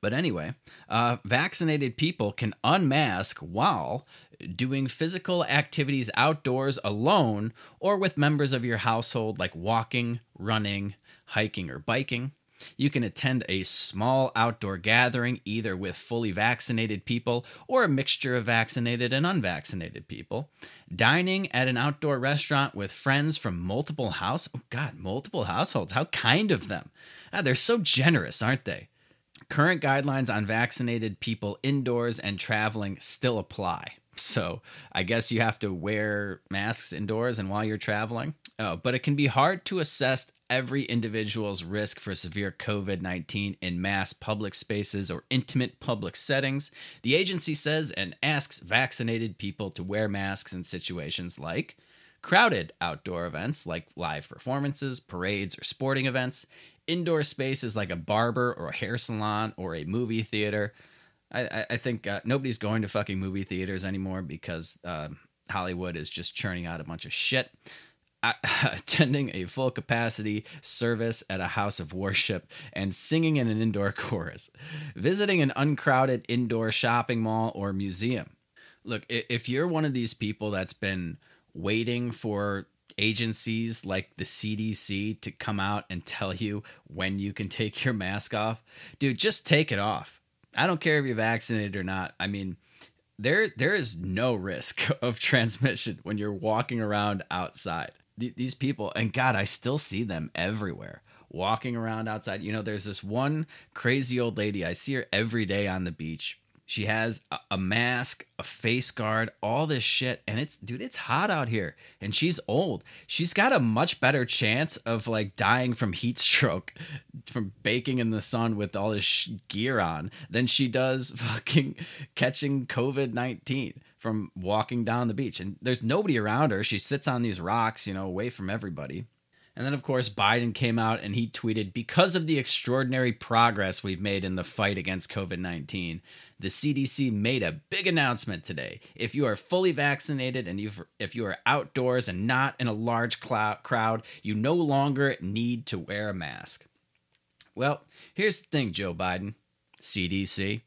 But anyway, uh, vaccinated people can unmask while doing physical activities outdoors alone or with members of your household, like walking, running, hiking, or biking. You can attend a small outdoor gathering either with fully vaccinated people or a mixture of vaccinated and unvaccinated people. Dining at an outdoor restaurant with friends from multiple house oh god, multiple households. How kind of them. Ah, they're so generous, aren't they? Current guidelines on vaccinated people indoors and traveling still apply. So I guess you have to wear masks indoors and while you're traveling. Oh, but it can be hard to assess every individual's risk for severe COVID 19 in mass public spaces or intimate public settings. The agency says and asks vaccinated people to wear masks in situations like crowded outdoor events like live performances, parades, or sporting events, indoor spaces like a barber or a hair salon or a movie theater, I, I think uh, nobody's going to fucking movie theaters anymore because uh, Hollywood is just churning out a bunch of shit. attending a full capacity service at a house of worship and singing in an indoor chorus, visiting an uncrowded indoor shopping mall or museum. Look, if you're one of these people that's been waiting for agencies like the CDC to come out and tell you when you can take your mask off, dude, just take it off. I don't care if you're vaccinated or not. I mean, there there is no risk of transmission when you're walking around outside. These people, and God, I still see them everywhere walking around outside. You know, there's this one crazy old lady. I see her every day on the beach she has a, a, mask, a face guard, all this shit. And it's, dude, it's hot out here. And she's old. She's got a much better chance of like dying from heat stroke from baking in the sun with all this sh- gear on than she does fucking catching COVID 19 from walking down the beach. And there's nobody around her. She sits on these rocks, you know, away from everybody. And then, of course, Biden came out and he tweeted Because of the extraordinary progress we've made in the fight against COVID 19, the CDC made a big announcement today. If you are fully vaccinated and if you are outdoors and not in a large crowd, you no longer need to wear a mask. Well, here's the thing, Joe Biden, CDC.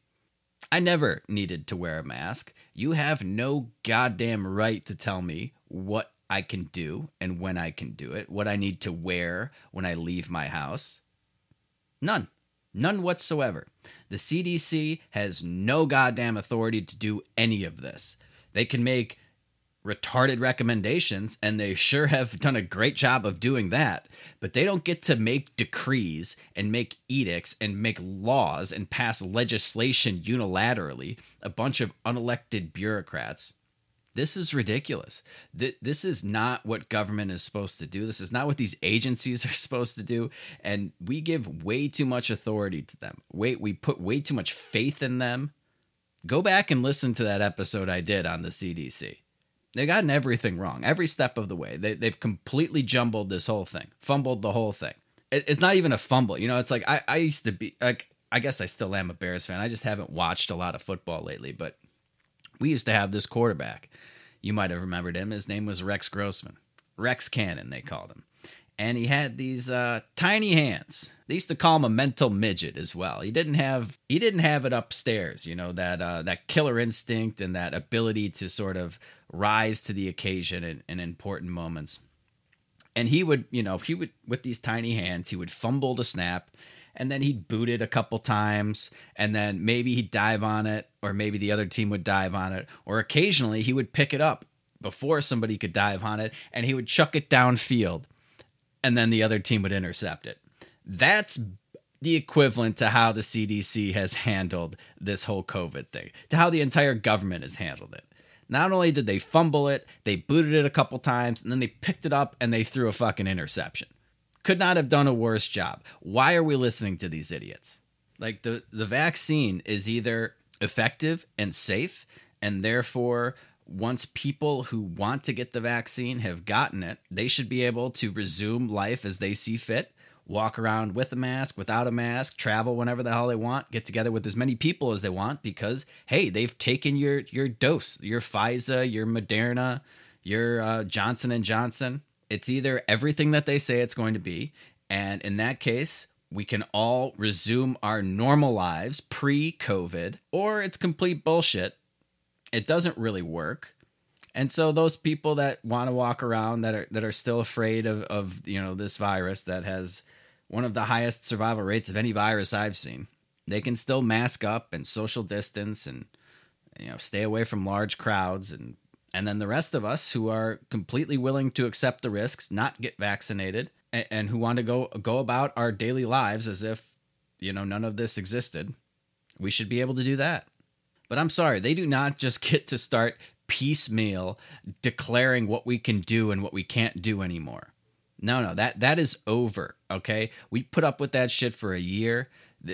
I never needed to wear a mask. You have no goddamn right to tell me what I can do and when I can do it, what I need to wear when I leave my house. None. None whatsoever. The CDC has no goddamn authority to do any of this. They can make retarded recommendations, and they sure have done a great job of doing that, but they don't get to make decrees and make edicts and make laws and pass legislation unilaterally. A bunch of unelected bureaucrats this is ridiculous. This is not what government is supposed to do. This is not what these agencies are supposed to do. And we give way too much authority to them. Wait, we put way too much faith in them. Go back and listen to that episode I did on the CDC. They've gotten everything wrong, every step of the way. They, they've completely jumbled this whole thing, fumbled the whole thing. It, it's not even a fumble. You know, it's like I, I used to be, like, I guess I still am a Bears fan. I just haven't watched a lot of football lately, but we used to have this quarterback. You might have remembered him. His name was Rex Grossman. Rex Cannon, they called him. And he had these uh, tiny hands. They used to call him a mental midget as well. He didn't have he didn't have it upstairs, you know, that uh, that killer instinct and that ability to sort of rise to the occasion in, in important moments. And he would, you know, he would with these tiny hands, he would fumble the snap and then he'd boot it a couple times and then maybe he'd dive on it or maybe the other team would dive on it or occasionally he would pick it up before somebody could dive on it and he would chuck it downfield and then the other team would intercept it that's the equivalent to how the CDC has handled this whole COVID thing, to how the entire government has handled it. Not only did they fumble it, they booted it a couple times, and then they picked it up and they threw a fucking interception could not have done a worse job. Why are we listening to these idiots? Like the the vaccine is either effective and safe and therefore once people who want to get the vaccine have gotten it, they should be able to resume life as they see fit, walk around with a mask, without a mask, travel whenever the hell they want, get together with as many people as they want because hey, they've taken your your dose, your Pfizer, your Moderna, your uh, Johnson and Johnson. It's either everything that they say it's going to be, and in that case, we can all resume our normal lives pre COVID, or it's complete bullshit. It doesn't really work. And so those people that want to walk around that are that are still afraid of, of you know this virus that has one of the highest survival rates of any virus I've seen, they can still mask up and social distance and you know stay away from large crowds and and then the rest of us who are completely willing to accept the risks, not get vaccinated, and, and who want to go go about our daily lives as if you know none of this existed, we should be able to do that. But I'm sorry, they do not just get to start piecemeal declaring what we can do and what we can't do anymore. No, no, that that is over, okay? We put up with that shit for a year.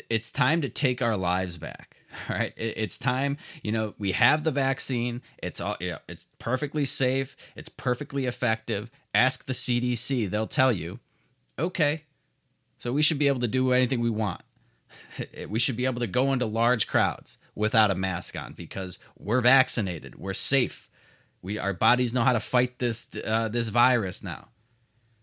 It's time to take our lives back. All right, it's time. You know, we have the vaccine. It's all. You know, it's perfectly safe. It's perfectly effective. Ask the CDC; they'll tell you. Okay, so we should be able to do anything we want. We should be able to go into large crowds without a mask on because we're vaccinated. We're safe. We our bodies know how to fight this uh, this virus now.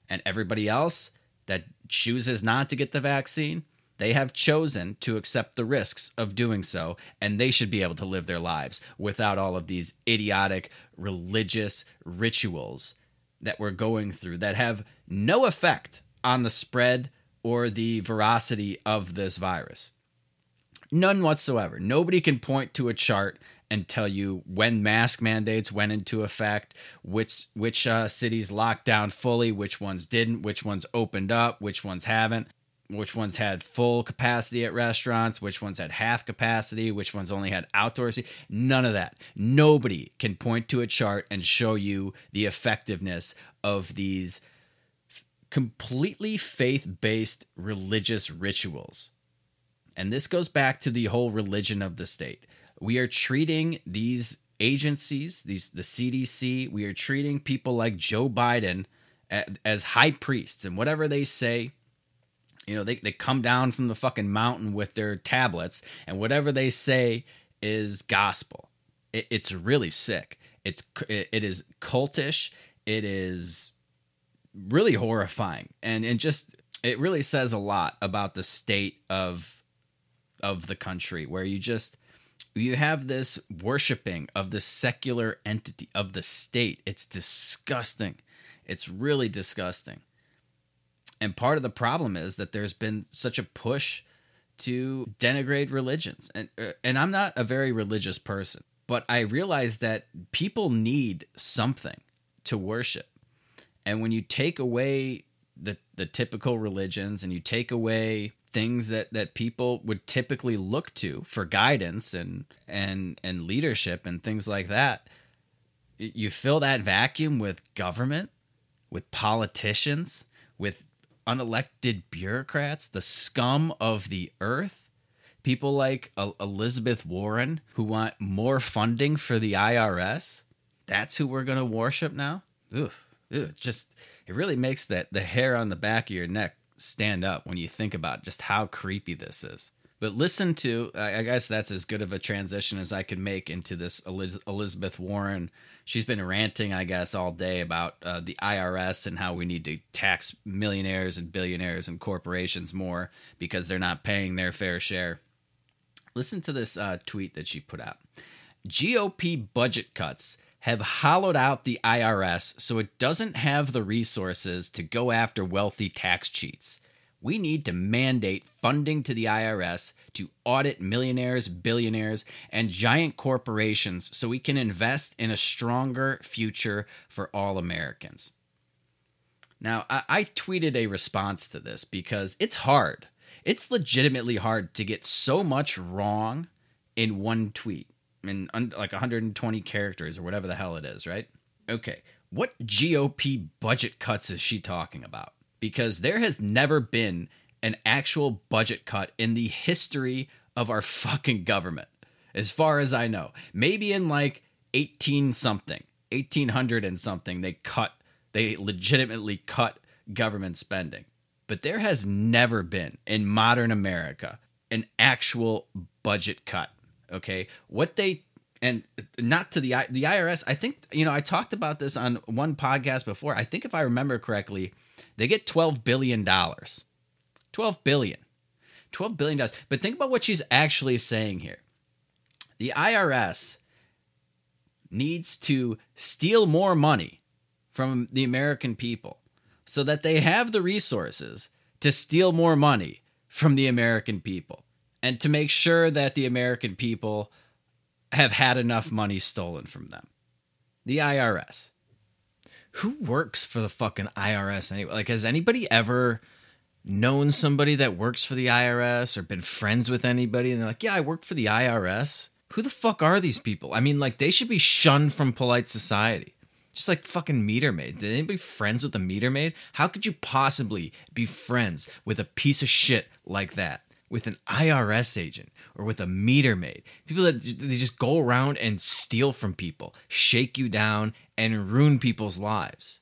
And everybody else that chooses not to get the vaccine, they have chosen to accept the risks of doing so, and they should be able to live their lives without all of these idiotic religious rituals that we're going through that have no effect on the spread or the veracity of this virus. None whatsoever. Nobody can point to a chart and tell you when mask mandates went into effect, which which uh, cities locked down fully, which ones didn't, which ones opened up, which ones haven't, which ones had full capacity at restaurants, which ones had half capacity, which ones only had outdoor seating. None of that. Nobody can point to a chart and show you the effectiveness of these completely faith-based religious rituals. And this goes back to the whole religion of the state we are treating these agencies, these the CDC, we are treating people like Joe Biden as high priests and whatever they say you know they, they come down from the fucking mountain with their tablets and whatever they say is gospel it, it's really sick it's it, it is cultish it is really horrifying and and just it really says a lot about the state of of the country where you just you have this worshiping of the secular entity of the state. It's disgusting. It's really disgusting. And part of the problem is that there's been such a push to denigrate religions. And uh, and I'm not a very religious person, but I realize that people need something to worship. And when you take away the the typical religions and you take away things that that people would typically look to for guidance and and and leadership and things like that you fill that vacuum with government with politicians with unelected bureaucrats the scum of the earth people like Elizabeth Warren who want more funding for the IRS that's who we're going to worship now Oof, just it really makes that the hair on the back of your neck stand up when you think about just how creepy this is. But listen to, I guess that's as good of a transition as I could make into this Elizabeth Warren. She's been ranting, I guess, all day about uh, the IRS and how we need to tax millionaires and billionaires and corporations more because they're not paying their fair share. Listen to this uh, tweet that she put out GOP budget cuts have hollowed out the IRS so it doesn't have the resources to go after wealthy tax cheats. We need to mandate funding to the IRS to audit millionaires, billionaires, and giant corporations so we can invest in a stronger future for all Americans. Now, I, I tweeted a response to this because it's hard. It's legitimately hard to get so much wrong in one tweet in un- like 120 characters or whatever the hell it is, right? Okay, what GOP budget cuts is she talking about? Because there has never been an actual budget cut in the history of our fucking government, as far as I know. Maybe in like 18 something, 1800 and something, they cut, they legitimately cut government spending. But there has never been in modern America an actual budget cut Okay, what they and not to the the IRS. I think you know I talked about this on one podcast before. I think if I remember correctly, they get $12 billion. 12 billion. $12 billion. But think about what she's actually saying here. The IRS needs to steal more money from the American people so that they have the resources to steal more money from the American people and to make sure that the American people have had enough money stolen from them. The IRS. Who works for the fucking IRS anyway? Like, has anybody ever known somebody that works for the IRS or been friends with anybody and they're like, yeah, I work for the IRS? Who the fuck are these people? I mean, like, they should be shunned from polite society. Just like fucking meter maid. Did anybody friends with a meter maid? How could you possibly be friends with a piece of shit like that? With an IRS agent or with a meter maid. People that they just go around and steal from people, shake you down, and ruin people's lives.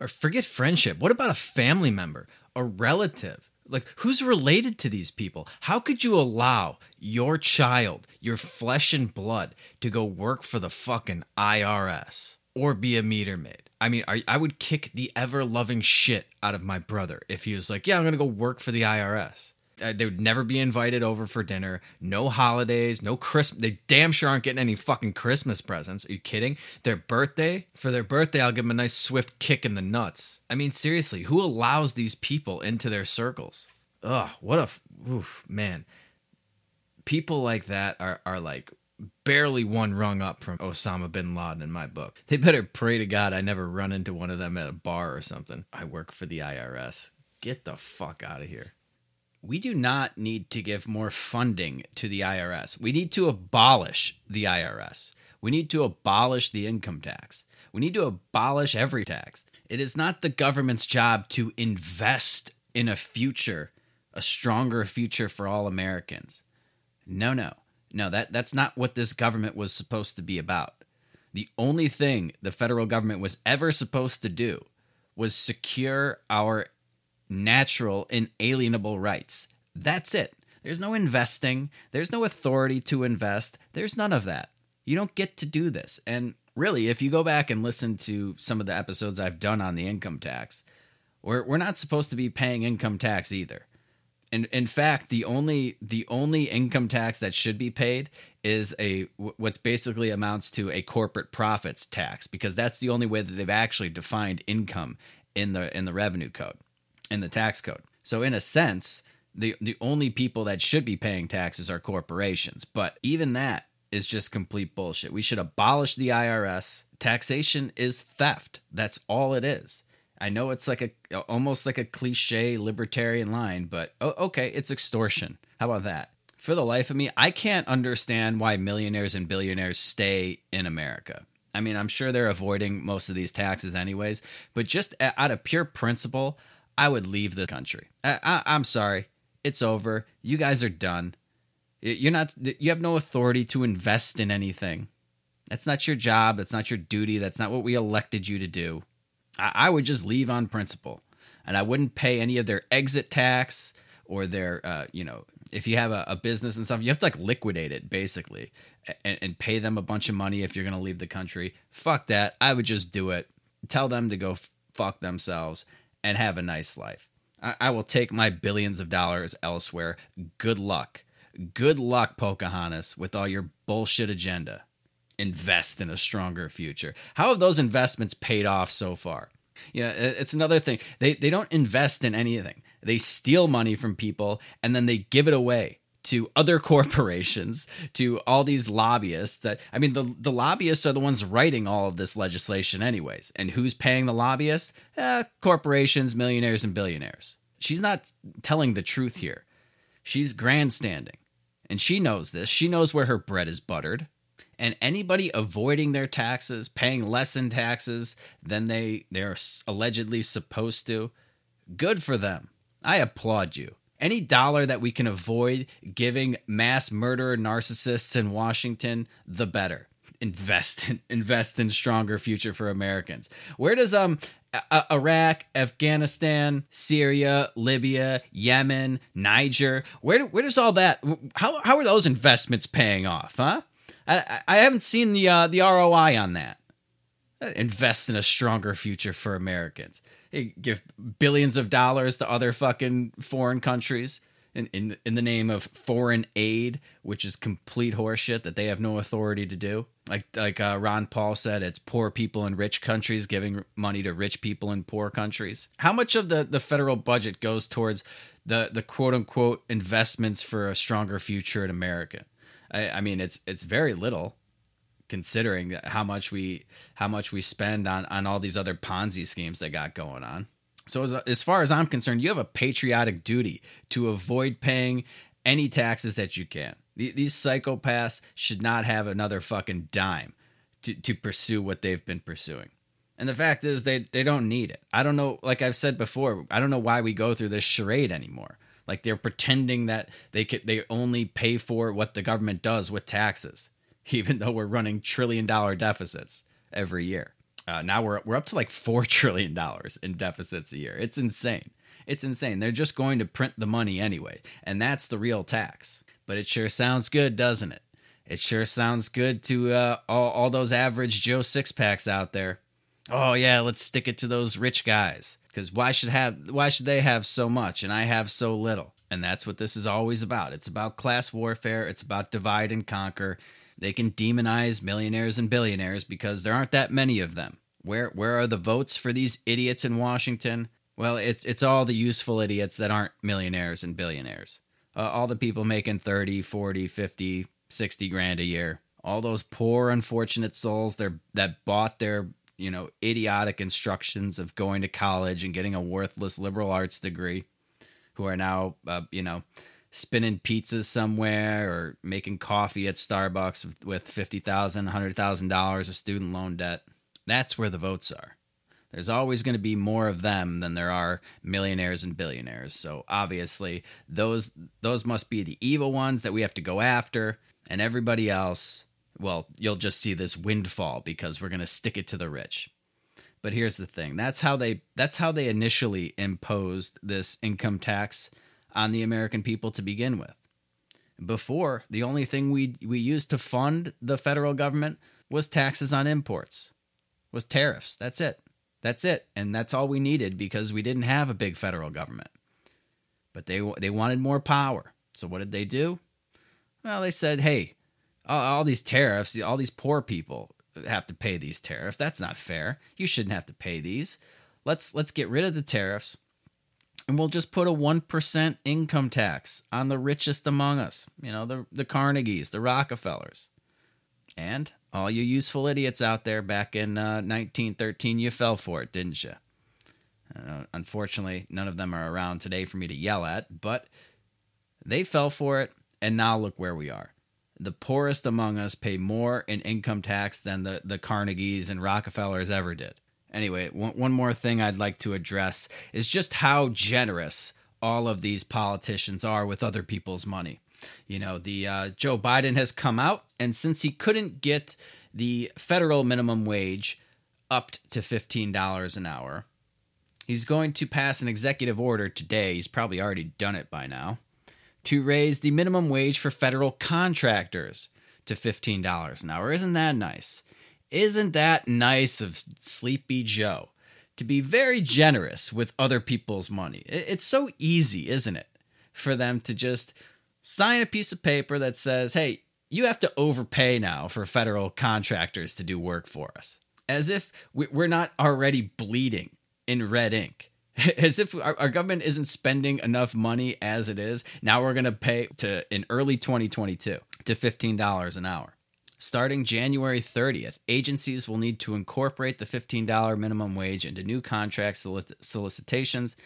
Or forget friendship. What about a family member, a relative? Like, who's related to these people? How could you allow your child, your flesh and blood, to go work for the fucking IRS or be a meter maid? I mean, I, would kick the ever loving shit out of my brother if he was like, "Yeah, I'm gonna go work for the IRS." Uh, they would never be invited over for dinner. No holidays, no Christmas. They damn sure aren't getting any fucking Christmas presents. Are you kidding? Their birthday? For their birthday, I'll give them a nice swift kick in the nuts. I mean, seriously, who allows these people into their circles? Ugh, what a, oof, man. People like that are are like barely one rung up from Osama bin Laden in my book. They better pray to God I never run into one of them at a bar or something. I work for the IRS. Get the fuck out of here. We do not need to give more funding to the IRS. We need to abolish the IRS. We need to abolish the income tax. We need to abolish every tax. It is not the government's job to invest in a future, a stronger future for all Americans. No, no. No, that, that's not what this government was supposed to be about. The only thing the federal government was ever supposed to do was secure our natural, inalienable rights. That's it. There's no investing, there's no authority to invest, there's none of that. You don't get to do this. And really, if you go back and listen to some of the episodes I've done on the income tax, we're, we're not supposed to be paying income tax either. In, in fact, the only the only income tax that should be paid is a what's basically amounts to a corporate profits tax because that's the only way that they've actually defined income in the in the revenue code in the tax code. So in a sense, the the only people that should be paying taxes are corporations. But even that is just complete bullshit. We should abolish the IRS. Taxation is theft. That's all it is. I know it's like a almost like a cliche libertarian line, but oh, okay, it's extortion. How about that? For the life of me, I can't understand why millionaires and billionaires stay in America. I mean, I'm sure they're avoiding most of these taxes anyways, but just out of pure principle, I would leave the country. I, I, I'm sorry, it's over. You guys are done. You're not. You have no authority to invest in anything. That's not your job. That's not your duty. That's not what we elected you to do. I, I would just leave on principle, and I wouldn't pay any of their exit tax or their, uh, you know, if you have a, a, business and stuff, you have to like liquidate it basically, and, and pay them a bunch of money if you're going to leave the country. Fuck that. I would just do it. Tell them to go f- fuck themselves and have a nice life. I, I will take my billions of dollars elsewhere. Good luck. Good luck, Pocahontas, with all your bullshit agenda. Invest in a stronger future. How have those investments paid off so far? Yeah, it's another thing. They they don't invest in anything. They steal money from people and then they give it away to other corporations, to all these lobbyists that I mean the the lobbyists are the ones writing all of this legislation anyways. And who's paying the lobbyists? Eh, corporations, millionaires and billionaires. She's not telling the truth here. She's grandstanding. And she knows this. She knows where her bread is buttered. And anybody avoiding their taxes, paying less in taxes than they they're allegedly supposed to, good for them. I applaud you. Any dollar that we can avoid giving mass murderer narcissists in Washington, the better. Invest in invest in stronger future for Americans. Where does um Iraq, Afghanistan, Syria, Libya, Yemen, Niger. Where where does all that? How how are those investments paying off? Huh? I I haven't seen the uh, the ROI on that. Invest in a stronger future for Americans. Give billions of dollars to other fucking foreign countries in, in in the name of foreign aid, which is complete horseshit that they have no authority to do. Like like uh, Ron Paul said, it's poor people in rich countries giving money to rich people in poor countries. How much of the the federal budget goes towards the the quote unquote investments for a stronger future in America? I, I mean, it's it's very little considering how much we how much we spend on on all these other Ponzi schemes they got going on. So as, as far as I'm concerned, you have a patriotic duty to avoid paying any taxes that you can. These psychopaths should not have another fucking dime to, to pursue what they've been pursuing. And the fact is, they, they don't need it. I don't know, like I've said before, I don't know why we go through this charade anymore. Like they're pretending that they could, they only pay for what the government does with taxes, even though we're running trillion dollar deficits every year. Uh, now we're we're up to like four trillion dollars in deficits a year. It's insane. It's insane. They're just going to print the money anyway, and that's the real tax. But it sure sounds good, doesn't it? It sure sounds good to uh, all, all those average Joe six packs out there. Oh yeah, let's stick it to those rich guys because why should have why should they have so much and I have so little? And that's what this is always about. It's about class warfare. It's about divide and conquer. They can demonize millionaires and billionaires because there aren't that many of them. Where where are the votes for these idiots in Washington? Well, it's it's all the useful idiots that aren't millionaires and billionaires. Uh, all the people making 30, 40, 50, 60 grand a year. All those poor unfortunate souls there that bought their, you know, idiotic instructions of going to college and getting a worthless liberal arts degree who are now uh, you know, spinning pizzas somewhere or making coffee at Starbucks with, with $50,000, $100,000 of student loan debt. That's where the votes are. There's always going to be more of them than there are millionaires and billionaires. So obviously, those those must be the evil ones that we have to go after, and everybody else, well, you'll just see this windfall because we're going to stick it to the rich. But here's the thing. That's how they that's how they initially imposed this income tax on the American people to begin with. Before, the only thing we we used to fund the federal government was taxes on imports. Was tariffs. That's it. That's it, and that's all we needed because we didn't have a big federal government. But they they wanted more power. So what did they do? Well, they said, "Hey, all, these tariffs, all these poor people have to pay these tariffs. That's not fair. You shouldn't have to pay these. Let's let's get rid of the tariffs." And we'll just put a 1% income tax on the richest among us you know the, the carnegies the rockefellers and all you useful idiots out there back in uh, 1913, you fell for it, didn't you? Uh, unfortunately, none of them are around today for me to yell at, but they fell for it, and now look where we are. The poorest among us pay more in income tax than the, the Carnegies and Rockefellers ever did. Anyway, one, one more thing I'd like to address is just how generous all of these politicians are with other people's money. You know, the uh, Joe Biden has come out, and since he couldn't get the federal minimum wage upped to $15 an hour, he's going to pass an executive order today. He's probably already done it by now to raise the minimum wage for federal contractors to $15 an hour. Isn't that nice? Isn't that nice of Sleepy Joe to be very generous with other people's money? It's so easy, isn't it, for them to just sign a piece of paper that says, hey, you have to overpay now for federal contractors to do work for us. As if we're not already bleeding in red ink. As if our, government isn't spending enough money as it is. Now we're going to pay to in early 2022 to $15 an hour. Starting January 30th, agencies will need to incorporate the $15 minimum wage into new contract solicitations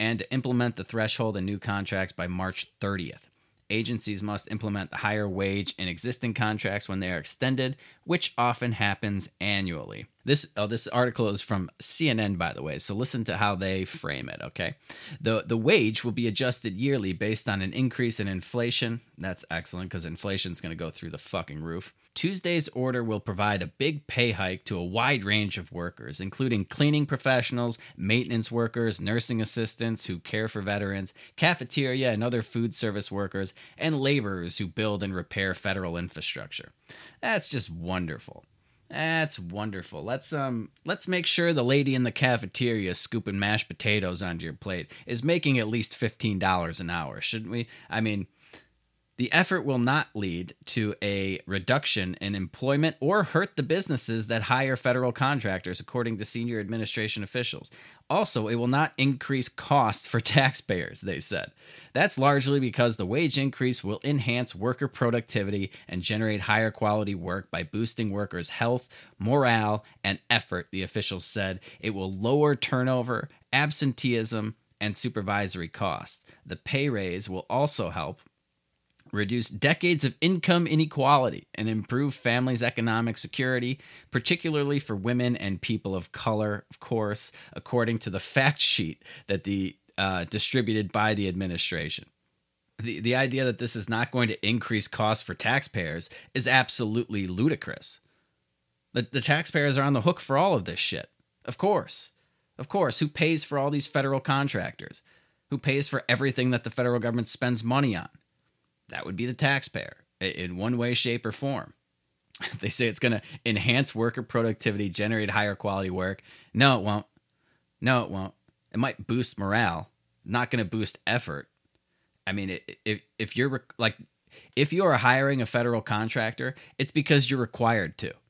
and to implement the threshold in new contracts by March 30th agencies must implement the higher wage in existing contracts when they are extended, which often happens annually. This oh, this article is from CNN, by the way. So listen to how they frame it. Okay, the the wage will be adjusted yearly based on an increase in inflation. That's excellent because inflation is going to go through the fucking roof. Tuesday's order will provide a big pay hike to a wide range of workers, including cleaning professionals, maintenance workers, nursing assistants who care for veterans, cafeteria and other food service workers, and laborers who build and repair federal infrastructure. That's just wonderful. That's wonderful. Let's um let's make sure the lady in the cafeteria scooping mashed potatoes onto your plate is making at least $15 an hour, shouldn't we? I mean, the effort will not lead to a reduction in employment or hurt the businesses that hire federal contractors, according to senior administration officials. Also, it will not increase costs for taxpayers, they said. That's largely because the wage increase will enhance worker productivity and generate higher quality work by boosting workers' health, morale, and effort, the officials said. It will lower turnover, absenteeism, and supervisory costs. The pay raise will also help reduce decades of income inequality, and improve families' economic security, particularly for women and people of color, of course, according to the fact sheet that the uh, distributed by the administration. The, the idea that this is not going to increase costs for taxpayers is absolutely ludicrous. The, the taxpayers are on the hook for all of this shit. Of course. Of course. Who pays for all these federal contractors? Who pays for everything that the federal government spends money on? That would be the taxpayer in one way, shape, or form. They say it's going to enhance worker productivity, generate higher quality work. No, it won't. No, it won't. It might boost morale, not going to boost effort. I mean, if if you're like if you are hiring a federal contractor, it's because you're required to.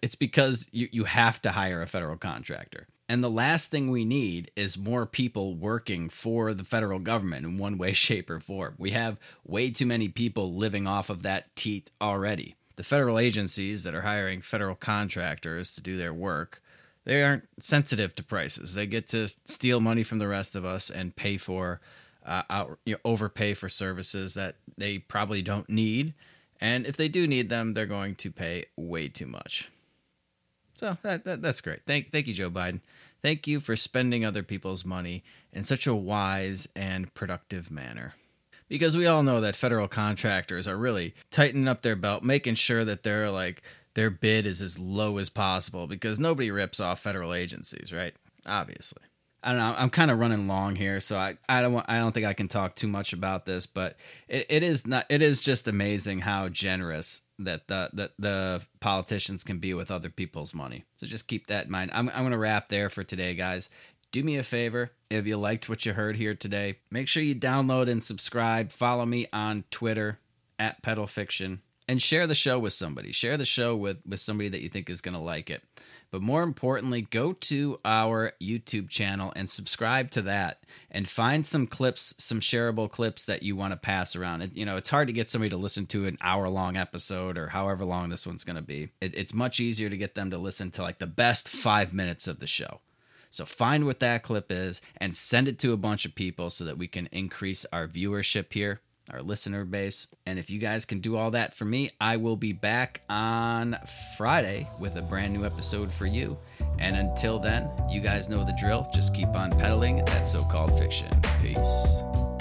It's because you, you have to hire a federal contractor. And the last thing we need is more people working for the federal government in one way, shape, or form. We have way too many people living off of that teat already. The federal agencies that are hiring federal contractors to do their work, they aren't sensitive to prices. They get to steal money from the rest of us and pay for, uh, out, you know, overpay for services that they probably don't need. And if they do need them, they're going to pay way too much. So that, that that's great. Thank thank you, Joe Biden. Thank you for spending other people's money in such a wise and productive manner. Because we all know that federal contractors are really tightening up their belt, making sure that they're like their bid is as low as possible because nobody rips off federal agencies, right? Obviously. I don't know. I'm kind of running long here, so I, I don't want, I don't think I can talk too much about this, but it, it is not it is just amazing how generous that the, the the politicians can be with other people's money. So just keep that in mind. I'm I'm gonna wrap there for today, guys. Do me a favor if you liked what you heard here today, make sure you download and subscribe. Follow me on Twitter at Pedal Fiction and share the show with somebody. Share the show with with somebody that you think is gonna like it. But more importantly, go to our YouTube channel and subscribe to that and find some clips, some shareable clips that you want to pass around. It, you know, it's hard to get somebody to listen to an hour long episode or however long this one's going to be. It, it's much easier to get them to listen to like the best five minutes of the show. So find what that clip is and send it to a bunch of people so that we can increase our viewership here our listener base. And if you guys can do all that for me, I will be back on Friday with a brand new episode for you. And until then, you guys know the drill. Just keep on peddling that so called fiction. Peace.